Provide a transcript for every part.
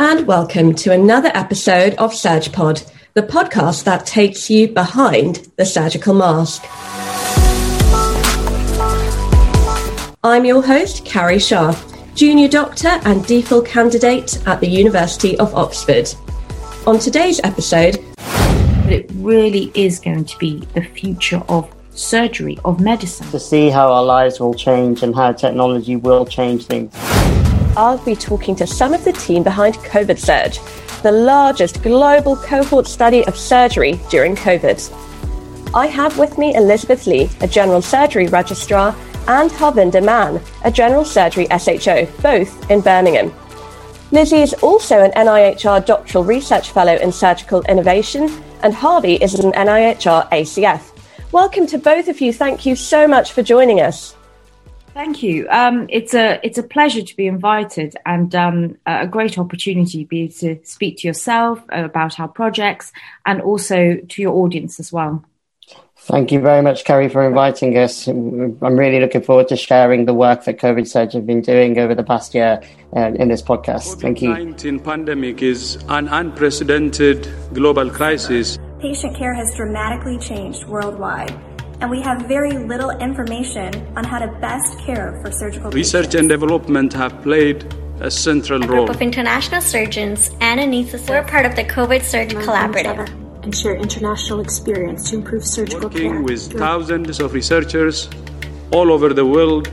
and welcome to another episode of SurgePod, the podcast that takes you behind the surgical mask. I'm your host, Carrie Shah, junior doctor and DPhil candidate at the University of Oxford. On today's episode, it really is going to be the future of surgery, of medicine. To see how our lives will change and how technology will change things. I'll be talking to some of the team behind COVID Surge, the largest global cohort study of surgery during COVID. I have with me Elizabeth Lee, a general surgery registrar, and Harvinder Mann, a general surgery SHO, both in Birmingham. Lizzie is also an NIHR doctoral research fellow in surgical innovation, and Harvey is an NIHR ACF. Welcome to both of you. Thank you so much for joining us. Thank you. Um, it's a it's a pleasure to be invited and um, a great opportunity to be to speak to yourself about our projects and also to your audience as well. Thank you very much, Kerry, for inviting us. I'm really looking forward to sharing the work that COVID Surge have been doing over the past year uh, in this podcast. Thank you. COVID-19 pandemic is an unprecedented global crisis. Patient care has dramatically changed worldwide and we have very little information on how to best care for surgical Research patients. and development have played a central a role. group of international surgeons and anesthetists. We're part of the COVID Surge Collaborative. And share international experience to improve surgical Working care. with thousands of researchers all over the world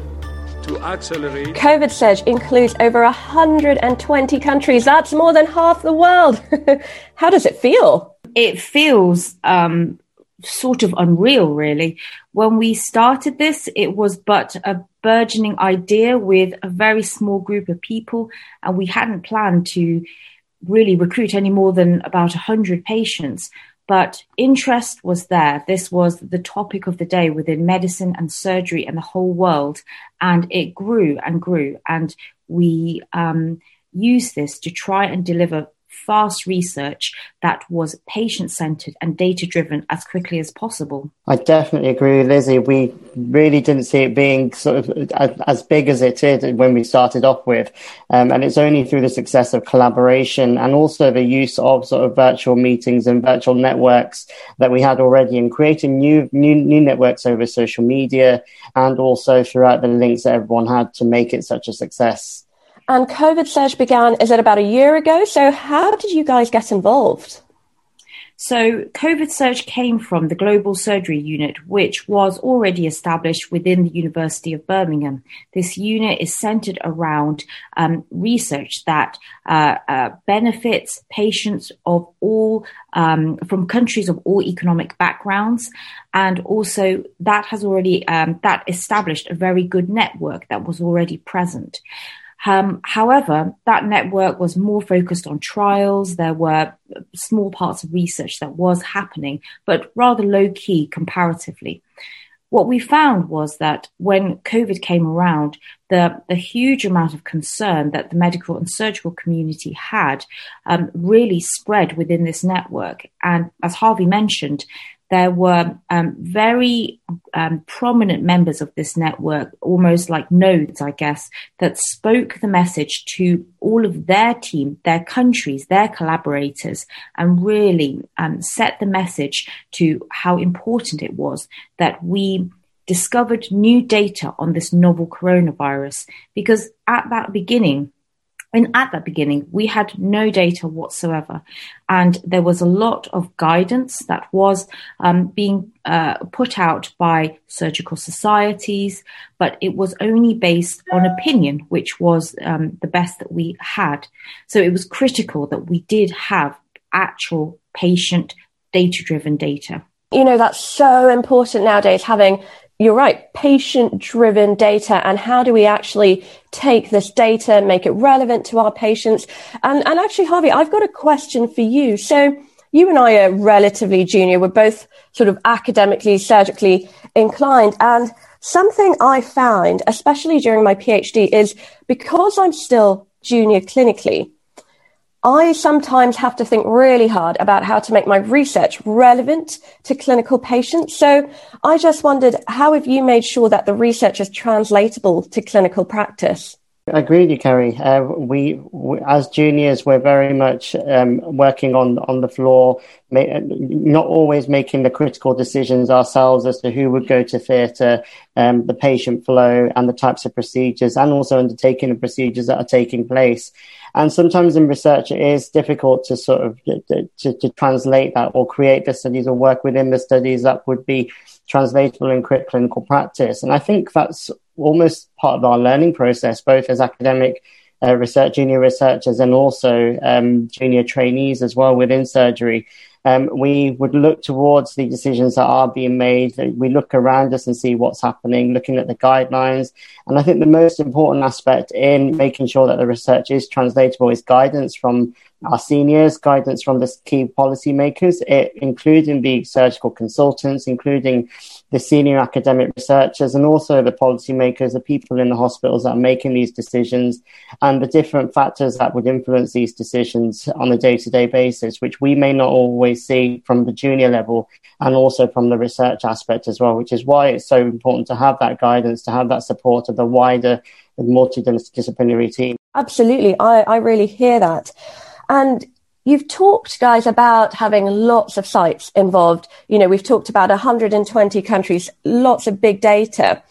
to accelerate. COVID Surge includes over 120 countries. That's more than half the world. How does it feel? It feels um, sort of unreal, really. When we started this, it was but a burgeoning idea with a very small group of people, and we hadn't planned to really recruit any more than about 100 patients. But interest was there. This was the topic of the day within medicine and surgery and the whole world. And it grew and grew. And we um, used this to try and deliver fast research that was patient centered and data driven as quickly as possible. I definitely agree with Lizzie. We really didn't see it being sort of as big as it is when we started off with. Um, and it's only through the success of collaboration and also the use of sort of virtual meetings and virtual networks that we had already and creating new, new, new networks over social media and also throughout the links that everyone had to make it such a success. And COVID Surge began, is it about a year ago? So, how did you guys get involved? So, COVID Surge came from the Global Surgery Unit, which was already established within the University of Birmingham. This unit is centered around um, research that uh, uh, benefits patients of all, um, from countries of all economic backgrounds. And also, that has already, um, that established a very good network that was already present. Um, however, that network was more focused on trials. There were small parts of research that was happening, but rather low key comparatively. What we found was that when COVID came around, the, the huge amount of concern that the medical and surgical community had um, really spread within this network. And as Harvey mentioned, there were um, very um, prominent members of this network, almost like nodes, I guess, that spoke the message to all of their team, their countries, their collaborators, and really um, set the message to how important it was that we discovered new data on this novel coronavirus. Because at that beginning, at that beginning, we had no data whatsoever. And there was a lot of guidance that was um, being uh, put out by surgical societies, but it was only based on opinion, which was um, the best that we had. So it was critical that we did have actual patient data driven data. You know, that's so important nowadays, having you're right, patient driven data and how do we actually take this data and make it relevant to our patients? And, and actually, Harvey, I've got a question for you. So you and I are relatively junior. We're both sort of academically, surgically inclined. And something I found, especially during my PhD, is because I'm still junior clinically, I sometimes have to think really hard about how to make my research relevant to clinical patients. So I just wondered, how have you made sure that the research is translatable to clinical practice? I agree with you, Kerry. Uh, we, we, as juniors, we're very much um, working on on the floor, ma- not always making the critical decisions ourselves as to who would go to theatre, um, the patient flow, and the types of procedures, and also undertaking the procedures that are taking place. And sometimes in research, it is difficult to sort of to, to, translate that or create the studies or work within the studies that would be translatable in clinical practice. And I think that's almost part of our learning process, both as academic uh, research, junior researchers, and also um, junior trainees as well within surgery. Um, we would look towards the decisions that are being made. We look around us and see what's happening, looking at the guidelines. And I think the most important aspect in making sure that the research is translatable is guidance from our seniors, guidance from the key policymakers, it, including the surgical consultants, including the senior academic researchers, and also the policymakers, the people in the hospitals that are making these decisions, and the different factors that would influence these decisions on a day to day basis, which we may not always see from the junior level and also from the research aspect as well, which is why it's so important to have that guidance, to have that support of the wider multidisciplinary team. Absolutely. I, I really hear that. And you've talked, guys, about having lots of sites involved. You know, we've talked about 120 countries, lots of big data.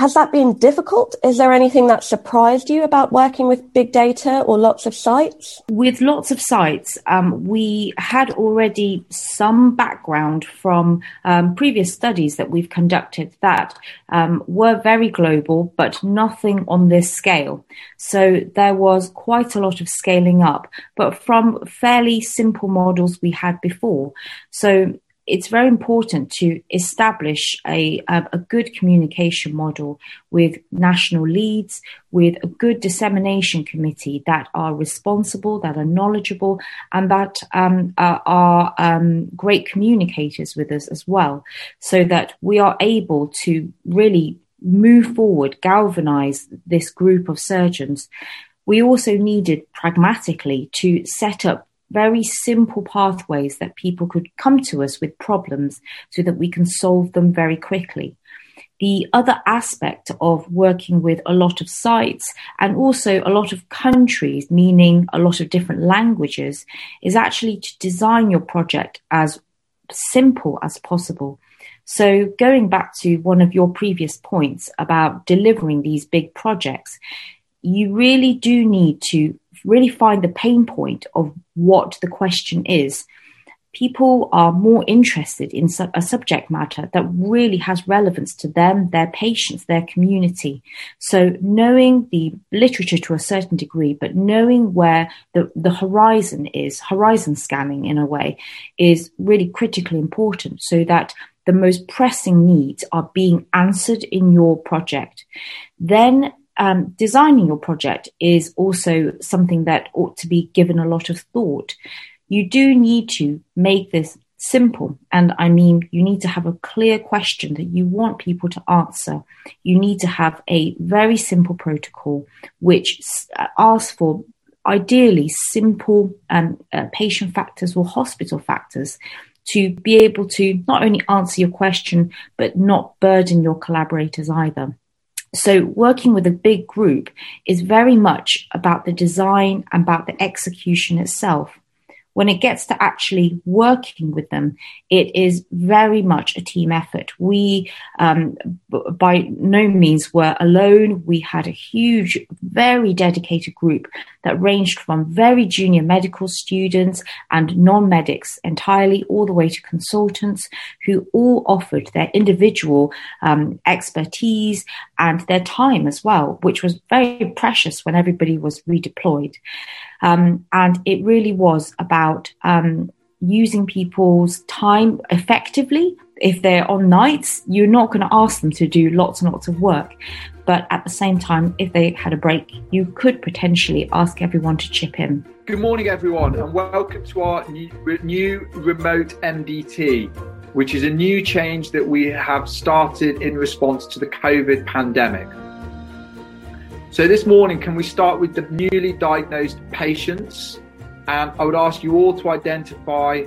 Has that been difficult? Is there anything that surprised you about working with big data or lots of sites? With lots of sites, um, we had already some background from um, previous studies that we've conducted that um, were very global, but nothing on this scale. So there was quite a lot of scaling up, but from fairly simple models we had before. So it's very important to establish a, a, good communication model with national leads, with a good dissemination committee that are responsible, that are knowledgeable, and that um, are, are um, great communicators with us as well, so that we are able to really move forward, galvanize this group of surgeons. We also needed pragmatically to set up very simple pathways that people could come to us with problems so that we can solve them very quickly. The other aspect of working with a lot of sites and also a lot of countries, meaning a lot of different languages, is actually to design your project as simple as possible. So going back to one of your previous points about delivering these big projects, you really do need to really find the pain point of what the question is, people are more interested in a subject matter that really has relevance to them, their patients, their community. So knowing the literature to a certain degree, but knowing where the, the horizon is, horizon scanning in a way, is really critically important so that the most pressing needs are being answered in your project. Then um, designing your project is also something that ought to be given a lot of thought. You do need to make this simple. And I mean, you need to have a clear question that you want people to answer. You need to have a very simple protocol which uh, asks for ideally simple um, uh, patient factors or hospital factors to be able to not only answer your question, but not burden your collaborators either. So working with a big group is very much about the design and about the execution itself when it gets to actually working with them, it is very much a team effort. We, um, b- by no means were alone. We had a huge, very dedicated group that ranged from very junior medical students and non-medics entirely, all the way to consultants who all offered their individual um, expertise and their time as well, which was very precious when everybody was redeployed. Um, and it really was about um, using people's time effectively. If they're on nights, you're not going to ask them to do lots and lots of work. But at the same time, if they had a break, you could potentially ask everyone to chip in. Good morning, everyone, and welcome to our new, new remote MDT, which is a new change that we have started in response to the COVID pandemic. So this morning, can we start with the newly diagnosed patients? And I would ask you all to identify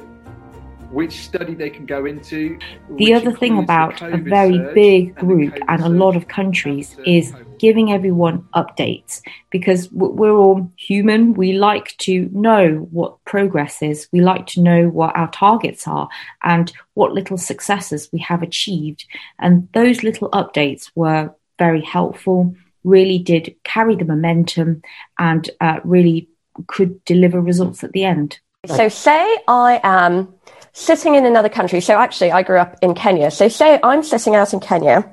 which study they can go into. The other thing about a very big group and a lot of countries is giving everyone updates because we're all human. We like to know what progress is. We like to know what our targets are and what little successes we have achieved. And those little updates were very helpful, really did carry the momentum and uh, really could deliver results at the end. So, say I am sitting in another country. So, actually, I grew up in Kenya. So, say I'm sitting out in Kenya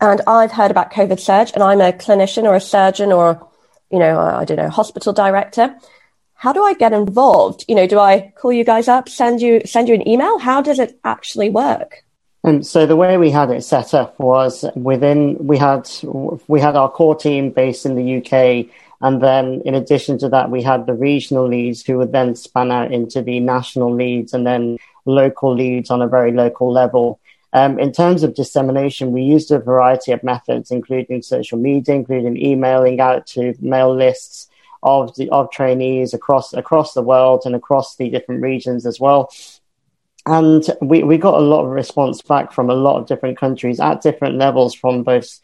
and I've heard about COVID surge and I'm a clinician or a surgeon or, you know, uh, I don't know, hospital director. How do I get involved? You know, do I call you guys up, send you send you an email? How does it actually work? And so the way we had it set up was within we had we had our core team based in the UK, and then in addition to that, we had the regional leads who would then span out into the national leads and then local leads on a very local level. Um, in terms of dissemination, we used a variety of methods, including social media, including emailing out to mail lists of the of trainees across across the world and across the different regions as well. And we, we got a lot of response back from a lot of different countries at different levels from both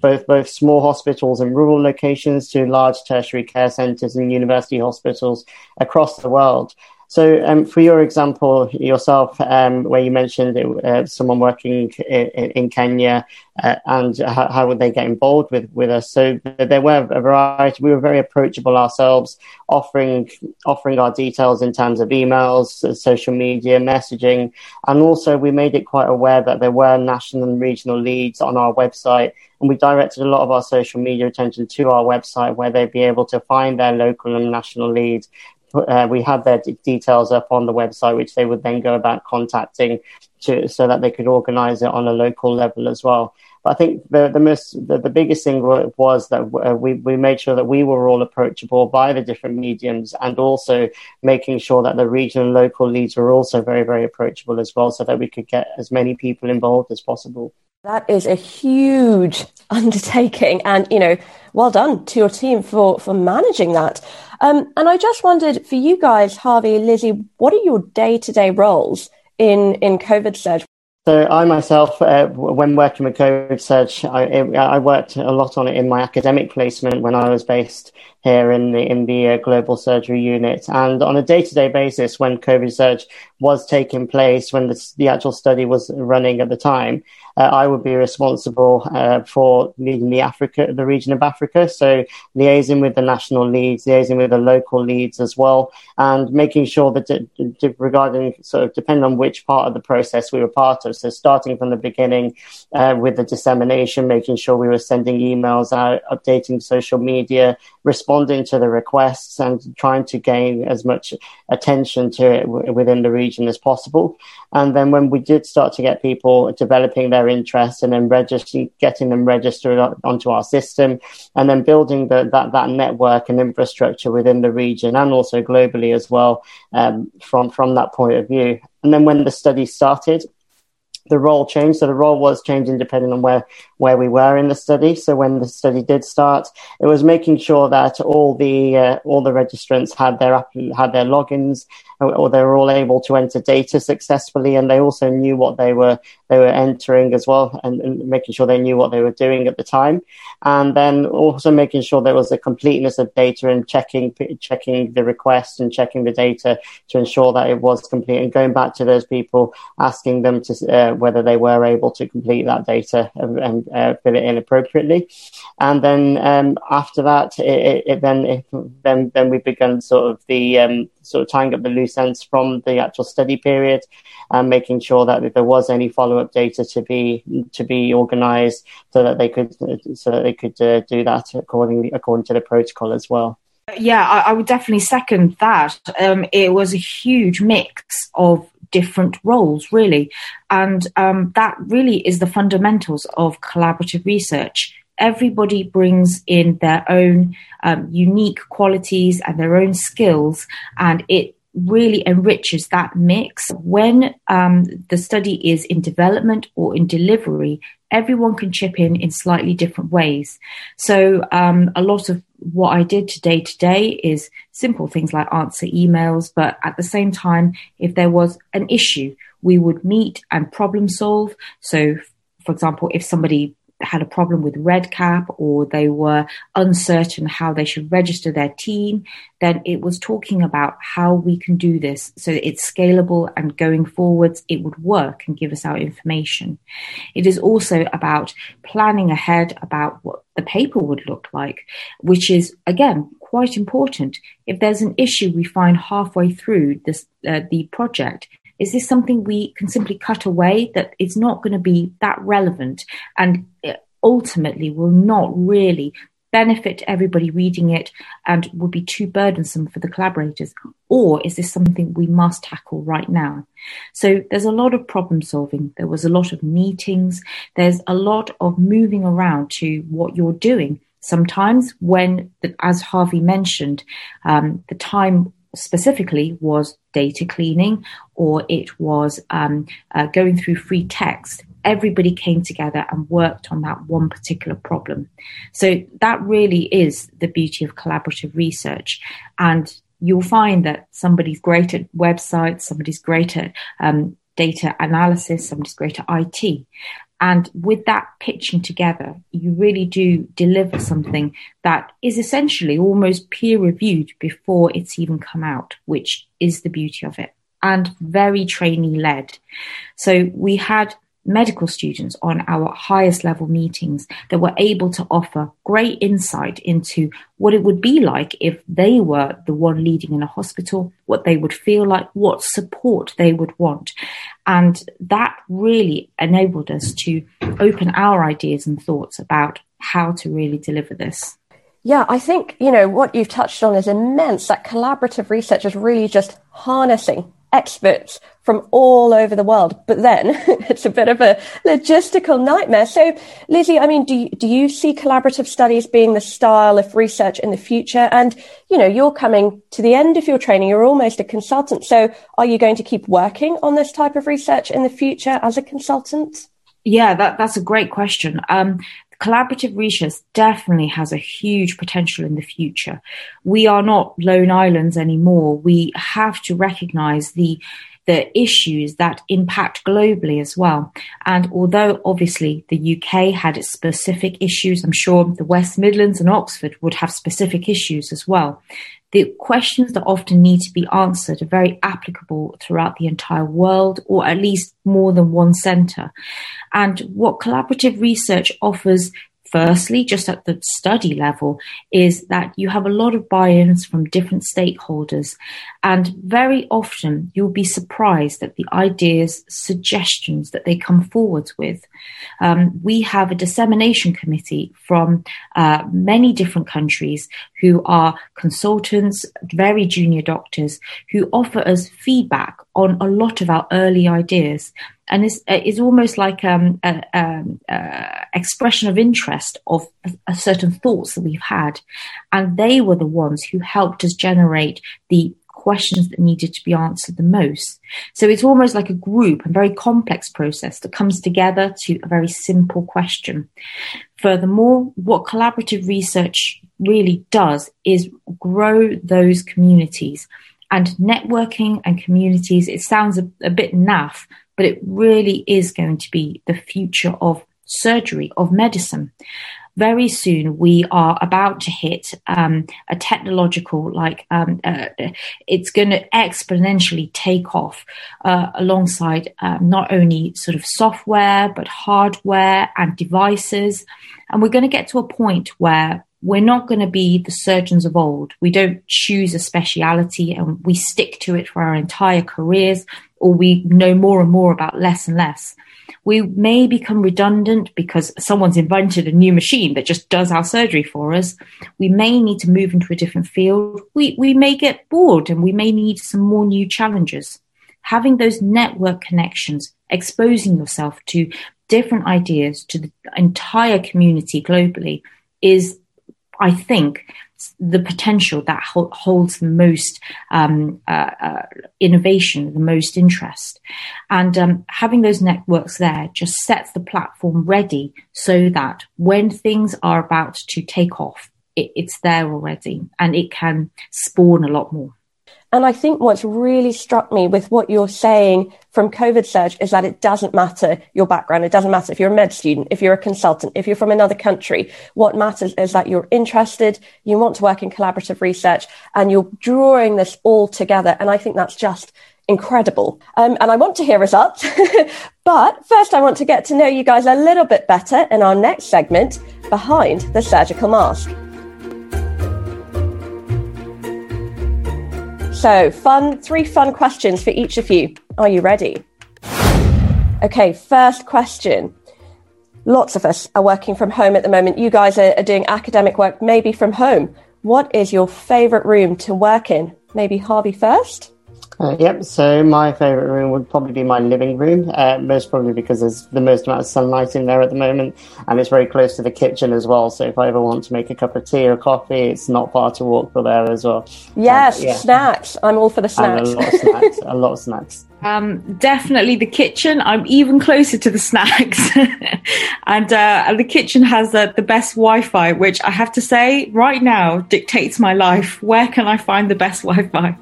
both both small hospitals and rural locations to large tertiary care centers and university hospitals across the world so, um, for your example yourself, um, where you mentioned it, uh, someone working in, in Kenya, uh, and how, how, would they get involved with, with us? So there were a variety. We were very approachable ourselves, offering offering our details in terms of emails, uh, social media, messaging, and also we made it quite aware that there were national and regional leads on our website. And we directed a lot of our social media attention to our website where they'd be able to find their local and national leads uh, we had their d- details up on the website, which they would then go about contacting to, so that they could organize it on a local level as well. But I think the the most the, the biggest thing was that uh, we we made sure that we were all approachable by the different mediums, and also making sure that the regional and local leads were also very very approachable as well, so that we could get as many people involved as possible. That is a huge undertaking, and you know, well done to your team for for managing that. Um, and I just wondered for you guys, Harvey, Lizzie, what are your day to day roles in in COVID surge? So I myself, uh, when working with COVID Surge, I, I, worked a lot on it in my academic placement when I was based here in the in the uh, global surgery unit. And on a day to day basis, when COVID Surge was taking place, when the, the actual study was running at the time, uh, I would be responsible uh, for leading the Africa, the region of Africa. So liaising with the national leads, liaising with the local leads as well, and making sure that it, regarding sort of depending on which part of the process we were part of. So starting from the beginning uh, with the dissemination, making sure we were sending emails out, updating social media, responding to the requests, and trying to gain as much attention to it w- within the region as possible. And then when we did start to get people developing their interest and then registering, getting them registered onto our system, and then building the, that that network and infrastructure within the region and also globally as well um, from from that point of view. And then when the study started, the role changed. So the role was changing depending on where, where we were in the study. So when the study did start, it was making sure that all the, uh, all the registrants had their, had their logins or they were all able to enter data successfully. And they also knew what they were, they were entering as well and, and making sure they knew what they were doing at the time. And then also making sure there was a completeness of data and checking, checking the request and checking the data to ensure that it was complete and going back to those people, asking them to, uh, whether they were able to complete that data and, and uh, fill it in appropriately. And then um, after that, it, it, it then it, then then we began sort of the um, sort of tying up the loose ends from the actual study period and making sure that if there was any follow up data to be to be organised so that they could so that they could uh, do that accordingly according to the protocol as well. Yeah, I, I would definitely second that. Um, it was a huge mix of different roles, really. And um, that really is the fundamentals of collaborative research. Everybody brings in their own um, unique qualities and their own skills, and it really enriches that mix. When um, the study is in development or in delivery, everyone can chip in in slightly different ways. So um, a lot of what I did today today is simple things like answer emails, but at the same time, if there was an issue, we would meet and problem solve. So, for example, if somebody had a problem with REDCap or they were uncertain how they should register their team, then it was talking about how we can do this so it's scalable and going forwards it would work and give us our information. It is also about planning ahead about what the paper would look like, which is again quite important. If there's an issue we find halfway through this uh, the project, is this something we can simply cut away that it's not going to be that relevant and ultimately will not really benefit everybody reading it and would be too burdensome for the collaborators? Or is this something we must tackle right now? So there's a lot of problem solving. There was a lot of meetings. There's a lot of moving around to what you're doing. Sometimes when, as Harvey mentioned, um, the time specifically was data cleaning or it was um, uh, going through free text everybody came together and worked on that one particular problem. So that really is the beauty of collaborative research. And you'll find that somebody's great at websites, somebody's great at um, data analysis, somebody's great at IT. And with that pitching together, you really do deliver something that is essentially almost peer reviewed before it's even come out, which is the beauty of it and very trainee led. So we had medical students on our highest level meetings that were able to offer great insight into what it would be like if they were the one leading in a hospital, what they would feel like, what support they would want. And that really enabled us to open our ideas and thoughts about how to really deliver this. Yeah, I think, you know, what you've touched on is immense. That collaborative research is really just harnessing experts from all over the world. But then it's a bit of a logistical nightmare. So, Lizzie, I mean, do you, do you see collaborative studies being the style of research in the future? And, you know, you're coming to the end of your training. You're almost a consultant. So are you going to keep working on this type of research in the future as a consultant? Yeah, that, that's a great question. Um, collaborative research definitely has a huge potential in the future. We are not lone islands anymore. We have to recognize the the issues that impact globally as well. And although obviously the UK had its specific issues, I'm sure the West Midlands and Oxford would have specific issues as well. The questions that often need to be answered are very applicable throughout the entire world, or at least more than one centre. And what collaborative research offers firstly, just at the study level, is that you have a lot of buy-ins from different stakeholders. And very often you'll be surprised at the ideas, suggestions that they come forward with. Um, we have a dissemination committee from uh, many different countries who are consultants, very junior doctors, who offer us feedback on a lot of our early ideas and it's, it's almost like um, an um, expression of interest of a, certain thoughts that we've had. And they were the ones who helped us generate the questions that needed to be answered the most. So it's almost like a group, a very complex process that comes together to a very simple question. Furthermore, what collaborative research really does is grow those communities and networking and communities. It sounds a, a bit naff, but it really is going to be the future of surgery, of medicine. Very soon, we are about to hit um, a technological, like, um, uh, it's going to exponentially take off uh, alongside um, not only sort of software, but hardware and devices. And we're going to get to a point where we're not going to be the surgeons of old. We don't choose a speciality and we stick to it for our entire careers or we know more and more about less and less. We may become redundant because someone's invented a new machine that just does our surgery for us. We may need to move into a different field. We, we may get bored and we may need some more new challenges. Having those network connections, exposing yourself to different ideas to the entire community globally is, I think, the potential that ho- holds the most um, uh, uh, innovation, the most interest. And um, having those networks there just sets the platform ready so that when things are about to take off, it, it's there already and it can spawn a lot more. And I think what's really struck me with what you're saying from COVID Surge is that it doesn't matter your background. It doesn't matter if you're a med student, if you're a consultant, if you're from another country. What matters is that you're interested, you want to work in collaborative research, and you're drawing this all together. And I think that's just incredible. Um, and I want to hear results. but first, I want to get to know you guys a little bit better in our next segment, Behind the Surgical Mask. So, fun, three fun questions for each of you. Are you ready? Okay, first question. Lots of us are working from home at the moment. You guys are, are doing academic work, maybe from home. What is your favorite room to work in? Maybe Harvey first? Uh, yep. So my favorite room would probably be my living room, uh, most probably because there's the most amount of sunlight in there at the moment, and it's very close to the kitchen as well. So if I ever want to make a cup of tea or coffee, it's not far to walk for there as well. Yes, yeah. snacks. I'm all for the snacks. And a lot of snacks. a lot of snacks. Um, definitely the kitchen. I'm even closer to the snacks, and, uh, the kitchen has uh, the best Wi-Fi, which I have to say right now dictates my life. Where can I find the best Wi-Fi?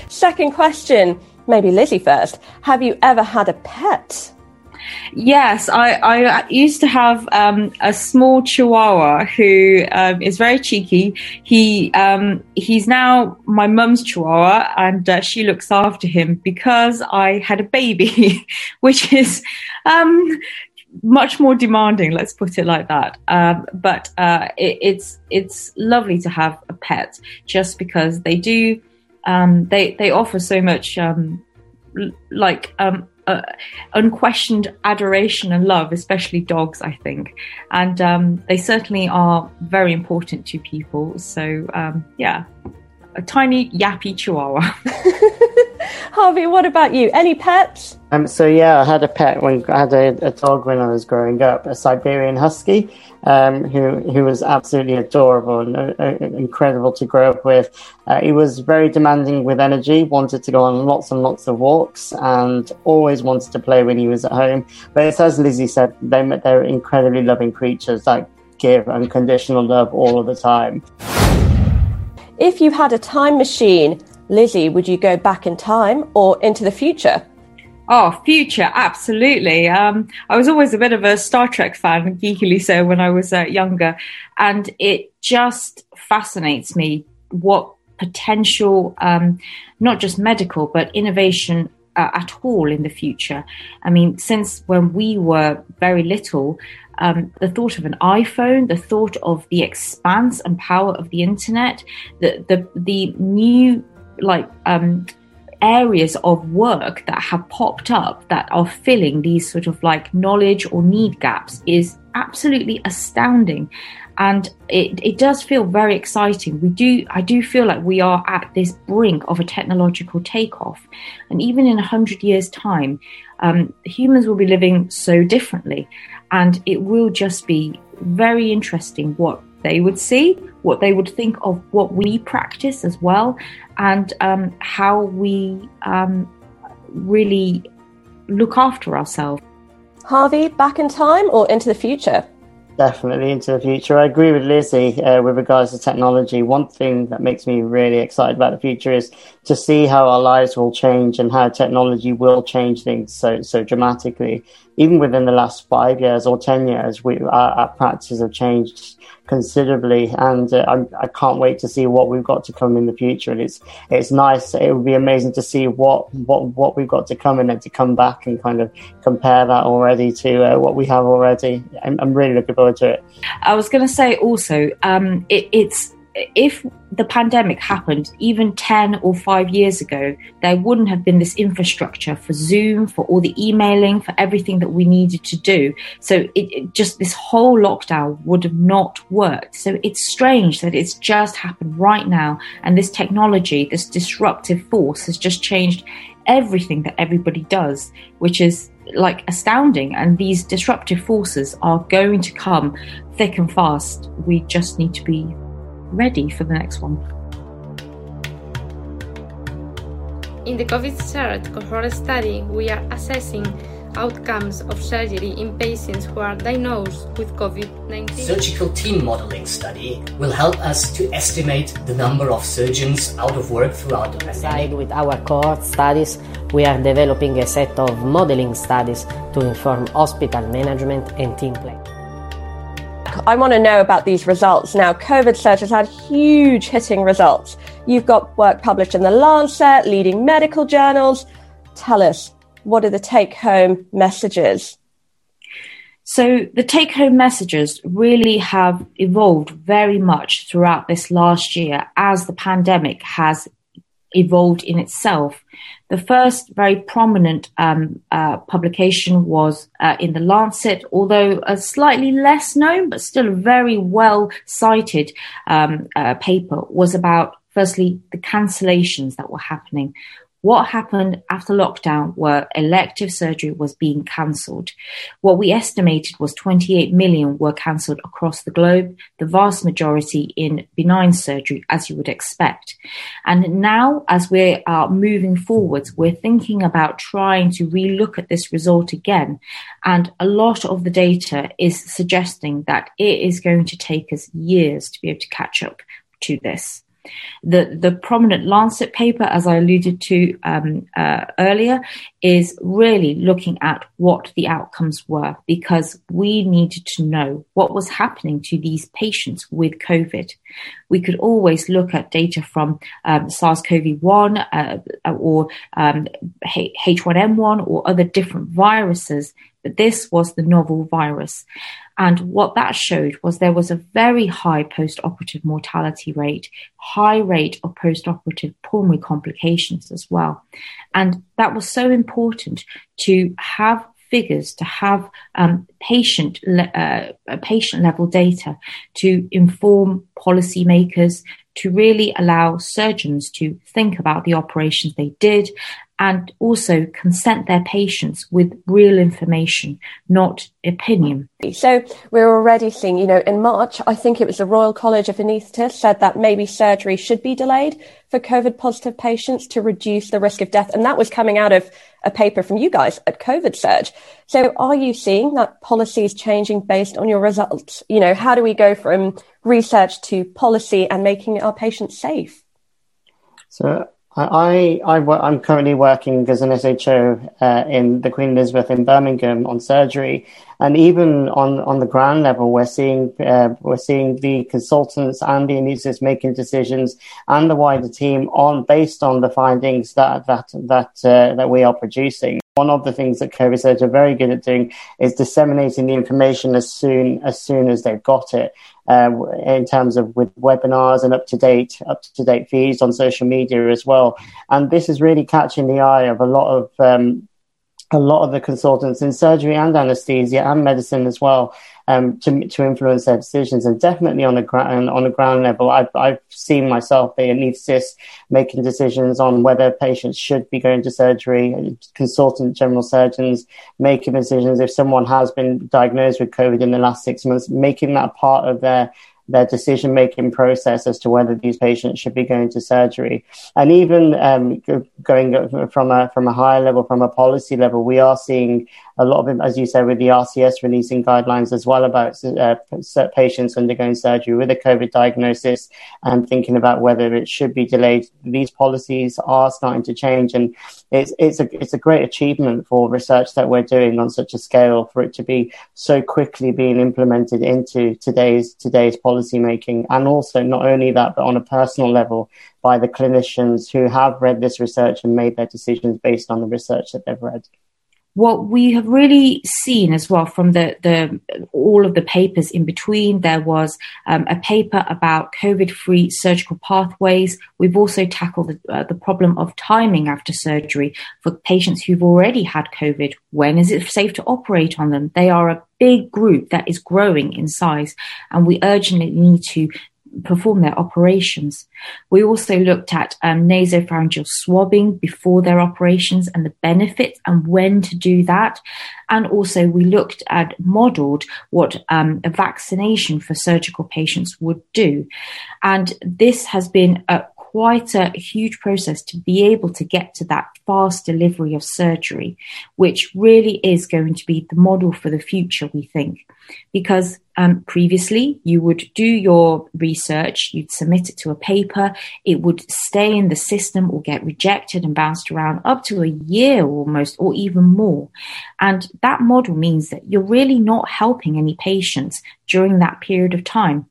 Second question, maybe Lizzie first. Have you ever had a pet? Yes, I, I used to have um, a small Chihuahua who um, is very cheeky. He um, he's now my mum's Chihuahua, and uh, she looks after him because I had a baby, which is um, much more demanding. Let's put it like that. Um, but uh, it, it's it's lovely to have a pet, just because they do um, they they offer so much like um, uh, unquestioned adoration and love, especially dogs, I think. And um, they certainly are very important to people. So, um, yeah, a tiny yappy chihuahua. Harvey, what about you? Any pets? Um, so yeah, I had a pet when I had a, a dog when I was growing up, a Siberian Husky, um, who who was absolutely adorable and uh, uh, incredible to grow up with. Uh, he was very demanding with energy, wanted to go on lots and lots of walks, and always wanted to play when he was at home. But as Lizzie said, they they're incredibly loving creatures that give unconditional love all of the time. If you had a time machine, Lizzie, would you go back in time or into the future? Oh, future, absolutely. Um, I was always a bit of a Star Trek fan, geekily so, when I was uh, younger, and it just fascinates me what potential, um, not just medical, but innovation uh, at all in the future. I mean, since when we were very little, um, the thought of an iPhone, the thought of the expanse and power of the internet, the the the new like um, areas of work that have popped up that are filling these sort of like knowledge or need gaps is absolutely astounding. And it, it does feel very exciting. We do i do feel like we are at this brink of a technological takeoff. And even in a hundred years time um, humans will be living so differently. And it will just be very interesting what they would see, what they would think of what we practice as well, and um, how we um, really look after ourselves. Harvey, back in time or into the future? Definitely into the future. I agree with Lizzie uh, with regards to technology. One thing that makes me really excited about the future is to see how our lives will change and how technology will change things so so dramatically. Even within the last five years or ten years, we, our, our practices have changed considerably, and uh, i can not wait to see what we've got to come in the future. And it's it's nice. It would be amazing to see what what what we've got to come and to come back and kind of compare that already to uh, what we have already. I'm, I'm, really looking forward to it. I was going to say also, um, it, it's if the pandemic happened even 10 or 5 years ago, there wouldn't have been this infrastructure for Zoom, for all the emailing, for everything that we needed to do. So it, it, just this whole lockdown would have not worked. So it's strange that it's just happened right now. And this technology, this disruptive force has just changed everything that everybody does, which is like astounding. And these disruptive forces are going to come thick and fast. We just need to be ready for the next one. In the COVID surge cohort study, we are assessing outcomes of surgery in patients who are diagnosed with COVID 19. Surgical team modeling study will help us to estimate the number of surgeons out of work throughout the pandemic. With our cohort studies, we are developing a set of modeling studies to inform hospital management and team planning. I want to know about these results. Now, COVID Surge has had huge hitting results. You've got work published in the Lancet, leading medical journals. Tell us, what are the take home messages? So the take home messages really have evolved very much throughout this last year as the pandemic has evolved in itself. The first very prominent um, uh, publication was uh, in the Lancet, although a slightly less known but still a very well cited um, uh, paper was about firstly the cancellations that were happening what happened after lockdown where elective surgery was being cancelled. What we estimated was 28 million were cancelled across the globe, the vast majority in benign surgery, as you would expect. And now, as we are moving forwards, we're thinking about trying to relook at this result again. And a lot of the data is suggesting that it is going to take us years to be able to catch up to this. The the prominent Lancet paper, as I alluded to um, uh, earlier, is really looking at what the outcomes were because we needed to know what was happening to these patients with COVID. We could always look at data from um, SARS-CoV-1 uh, or um, H1N1 or other different viruses but this was the novel virus. And what that showed was there was a very high post-operative mortality rate, high rate of post-operative pulmonary complications as well. And that was so important to have figures, to have um, patient le- uh, patient level data to inform policymakers, to really allow surgeons to think about the operations they did and also consent their patients with real information, not opinion. So we're already seeing, you know, in March, I think it was the Royal College of Anaesthetists said that maybe surgery should be delayed for COVID positive patients to reduce the risk of death. And that was coming out of a paper from you guys at COVID Surge. So are you seeing that policy is changing based on your results? You know, how do we go from research to policy and making our patients safe? So I, I, am currently working as an SHO uh, in the Queen Elizabeth in Birmingham on surgery, and even on, on the ground level, we're seeing uh, we're seeing the consultants and the anaesthetists making decisions, and the wider team on based on the findings that that that uh, that we are producing. One of the things that COVID Surge are very good at doing is disseminating the information as soon as soon as they've got it uh, in terms of with webinars and up to date up to date feeds on social media as well. And this is really catching the eye of a lot of um, a lot of the consultants in surgery and anesthesia and medicine as well um, to to influence their decisions. And definitely on the ground on the ground level, I've I've seen myself the anaesthetist making decisions on whether patients should be going to surgery. Consultant general surgeons making decisions if someone has been diagnosed with COVID in the last six months, making that part of their their decision making process as to whether these patients should be going to surgery. And even um, going from a from a higher level, from a policy level, we are seeing a lot of as you said, with the RCS releasing guidelines as well about uh, patients undergoing surgery with a COVID diagnosis and thinking about whether it should be delayed. These policies are starting to change, and it's it's a it's a great achievement for research that we're doing on such a scale for it to be so quickly being implemented into today's today's policy making, and also not only that, but on a personal level by the clinicians who have read this research and made their decisions based on the research that they've read what we have really seen as well from the, the all of the papers in between, there was um, a paper about COVID-free surgical pathways. We've also tackled the, uh, the problem of timing after surgery for patients who've already had COVID. When is it safe to operate on them? They are a big group that is growing in size, and we urgently need to perform their operations. We also looked at um, nasopharyngeal swabbing before their operations and the benefits and when to do that. And also we looked at modeled what um, a vaccination for surgical patients would do. And this has been a quite a huge process to be able to get to that fast delivery of surgery, which really is going to be the model for the future, we think. Because um, previously, you would do your research, you'd submit it to a paper, it would stay in the system or get rejected and bounced around up to a year almost, or even more. And that model means that you're really not helping any patients during that period of time.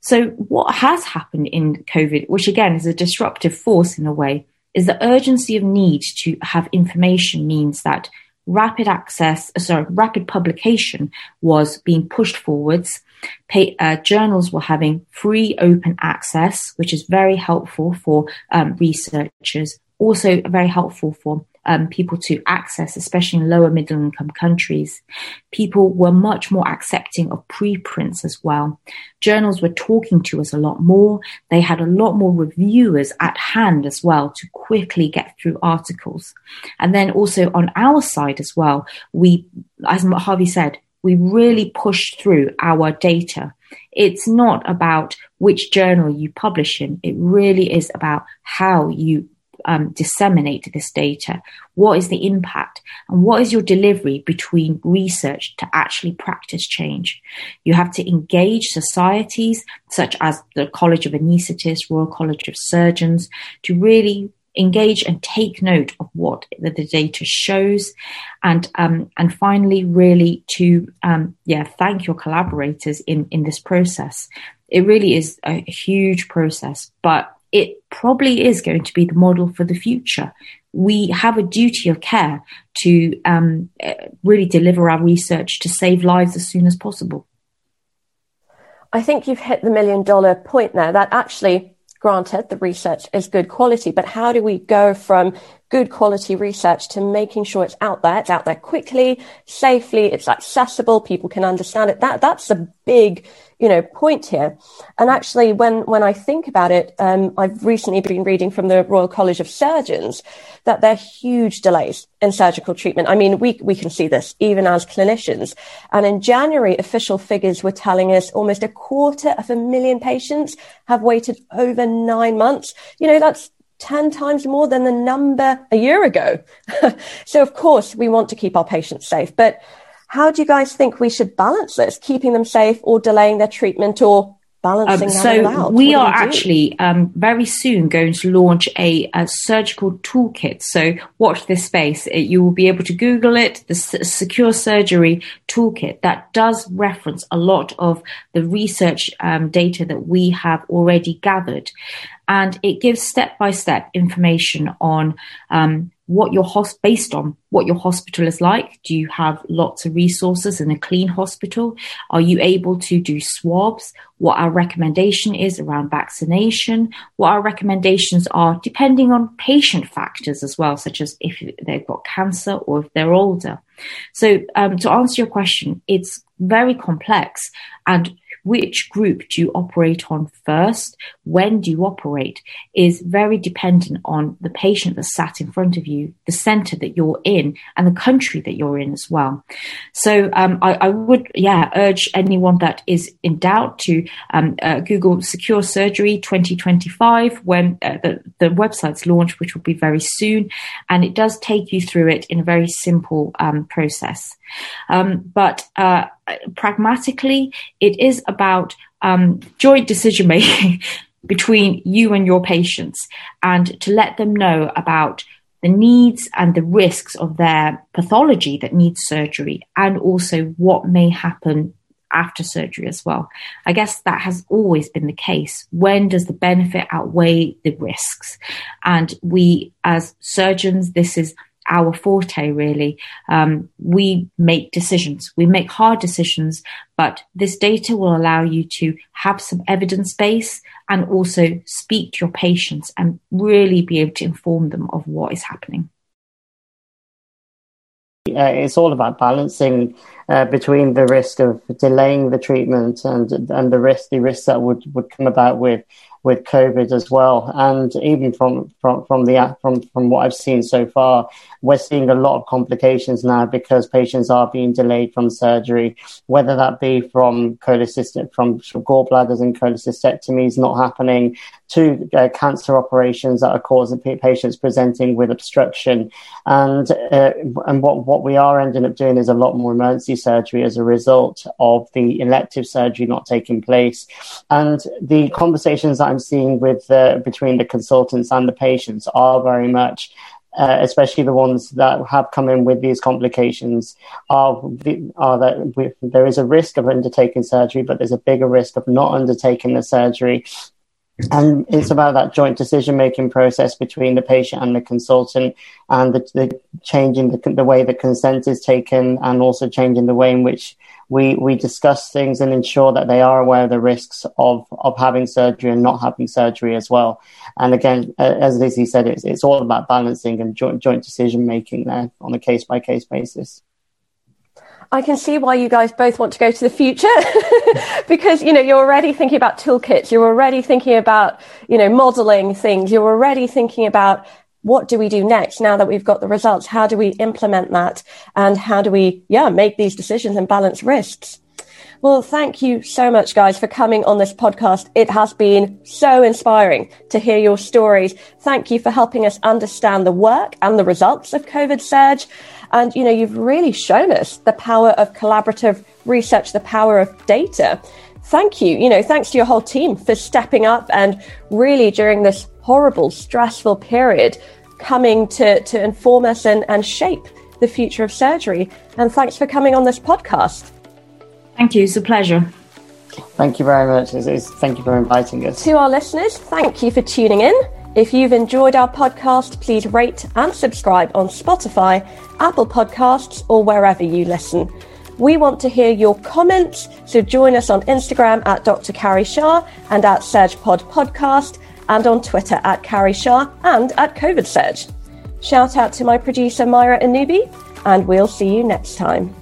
So, what has happened in COVID, which again is a disruptive force in a way, is the urgency of need to have information means that rapid access, uh, sorry, rapid publication was being pushed forwards. Pay, uh, journals were having free open access, which is very helpful for um, researchers, also very helpful for um, people to access, especially in lower middle income countries. People were much more accepting of preprints as well. Journals were talking to us a lot more. They had a lot more reviewers at hand as well to quickly get through articles. And then also on our side as well, we, as Harvey said, we really pushed through our data. It's not about which journal you publish in. It really is about how you um, disseminate this data? What is the impact? And what is your delivery between research to actually practice change? You have to engage societies such as the College of Anaesthetists, Royal College of Surgeons, to really engage and take note of what the, the data shows and um, and finally really to um, yeah thank your collaborators in in this process it really is a huge process but it probably is going to be the model for the future. We have a duty of care to um, really deliver our research to save lives as soon as possible. I think you've hit the million dollar point there that actually, granted, the research is good quality, but how do we go from good quality research to making sure it's out there, it's out there quickly, safely, it's accessible, people can understand it? That, that's a big you know, point here. And actually, when, when I think about it, um, I've recently been reading from the Royal College of Surgeons that there are huge delays in surgical treatment. I mean, we, we can see this even as clinicians. And in January, official figures were telling us almost a quarter of a million patients have waited over nine months. You know, that's 10 times more than the number a year ago. so of course we want to keep our patients safe, but how do you guys think we should balance this, keeping them safe or delaying their treatment or balancing um, so we are actually um, very soon going to launch a, a, surgical toolkit. So watch this space. It, you will be able to google it the S- secure surgery toolkit. That does reference a lot of the research um, data that we have already gathered. And it gives step by step information on um, what your host based on what your hospital is like. Do you have lots of resources in a clean hospital? Are you able to do swabs? What our recommendation is around vaccination? What our recommendations are depending on patient factors as well, such as if they've got cancer or if they're older. So um, to answer your question, it's very complex and which group do you operate on first? When do you operate? Is very dependent on the patient that's sat in front of you, the center that you're in, and the country that you're in as well. So um, I, I, would, yeah, urge anyone that is in doubt to um, uh, Google Secure Surgery 2025 when uh, the, the website's launched, which will be very soon, and it does take you through it in a very simple um, process. Um, but uh, pragmatically, it is about um, joint decision making between you and your patients and to let them know about the needs and the risks of their pathology that needs surgery and also what may happen after surgery as well. I guess that has always been the case. When does the benefit outweigh the risks? And we, as surgeons, this is our forte, really. Um, we make decisions. We make hard decisions, but this data will allow you to have some evidence base and also speak to your patients and really be able to inform them of what is happening. Uh, it's all about balancing uh, between the risk of delaying the treatment and and the risk the risks that would, would come about with with COVID as well. And even from from from the from from what I've seen so far, we're seeing a lot of complications now because patients are being delayed from surgery, whether that be from cholecystic from gallbladders and cholecystectomies not happening to uh, cancer operations that are causing patients presenting with obstruction. And uh, and what what we are ending up doing is a lot more emergency surgery as a result of the elective surgery not taking place. And the conversations that I'm seeing with between the consultants and the patients are very much uh, especially the ones that have come in with these complications, are, are that we, there is a risk of undertaking surgery, but there's a bigger risk of not undertaking the surgery. And it's about that joint decision making process between the patient and the consultant and the, the changing the, the, way the consent is taken and also changing the way in which we, we discuss things and ensure that they are aware of the risks of, of having surgery and not having surgery as well. And again, as Lizzie said, it's, it's all about balancing and joint, joint decision making there on a case by case basis. I can see why you guys both want to go to the future because, you know, you're already thinking about toolkits. You're already thinking about, you know, modeling things. You're already thinking about what do we do next now that we've got the results? How do we implement that? And how do we, yeah, make these decisions and balance risks? Well, thank you so much, guys, for coming on this podcast. It has been so inspiring to hear your stories. Thank you for helping us understand the work and the results of COVID Surge. And, you know, you've really shown us the power of collaborative research, the power of data. Thank you. You know, thanks to your whole team for stepping up and really during this horrible, stressful period, coming to, to inform us and, and shape the future of surgery. And thanks for coming on this podcast. Thank you. It's a pleasure. Thank you very much. It's, it's, thank you for inviting us. To our listeners, thank you for tuning in. If you've enjoyed our podcast, please rate and subscribe on Spotify, Apple Podcasts, or wherever you listen. We want to hear your comments, so join us on Instagram at Dr. Carrie Shah and at SurgePod Podcast, and on Twitter at Carrie Shah and at COVID Surge. Shout out to my producer Myra Anubi, and we'll see you next time.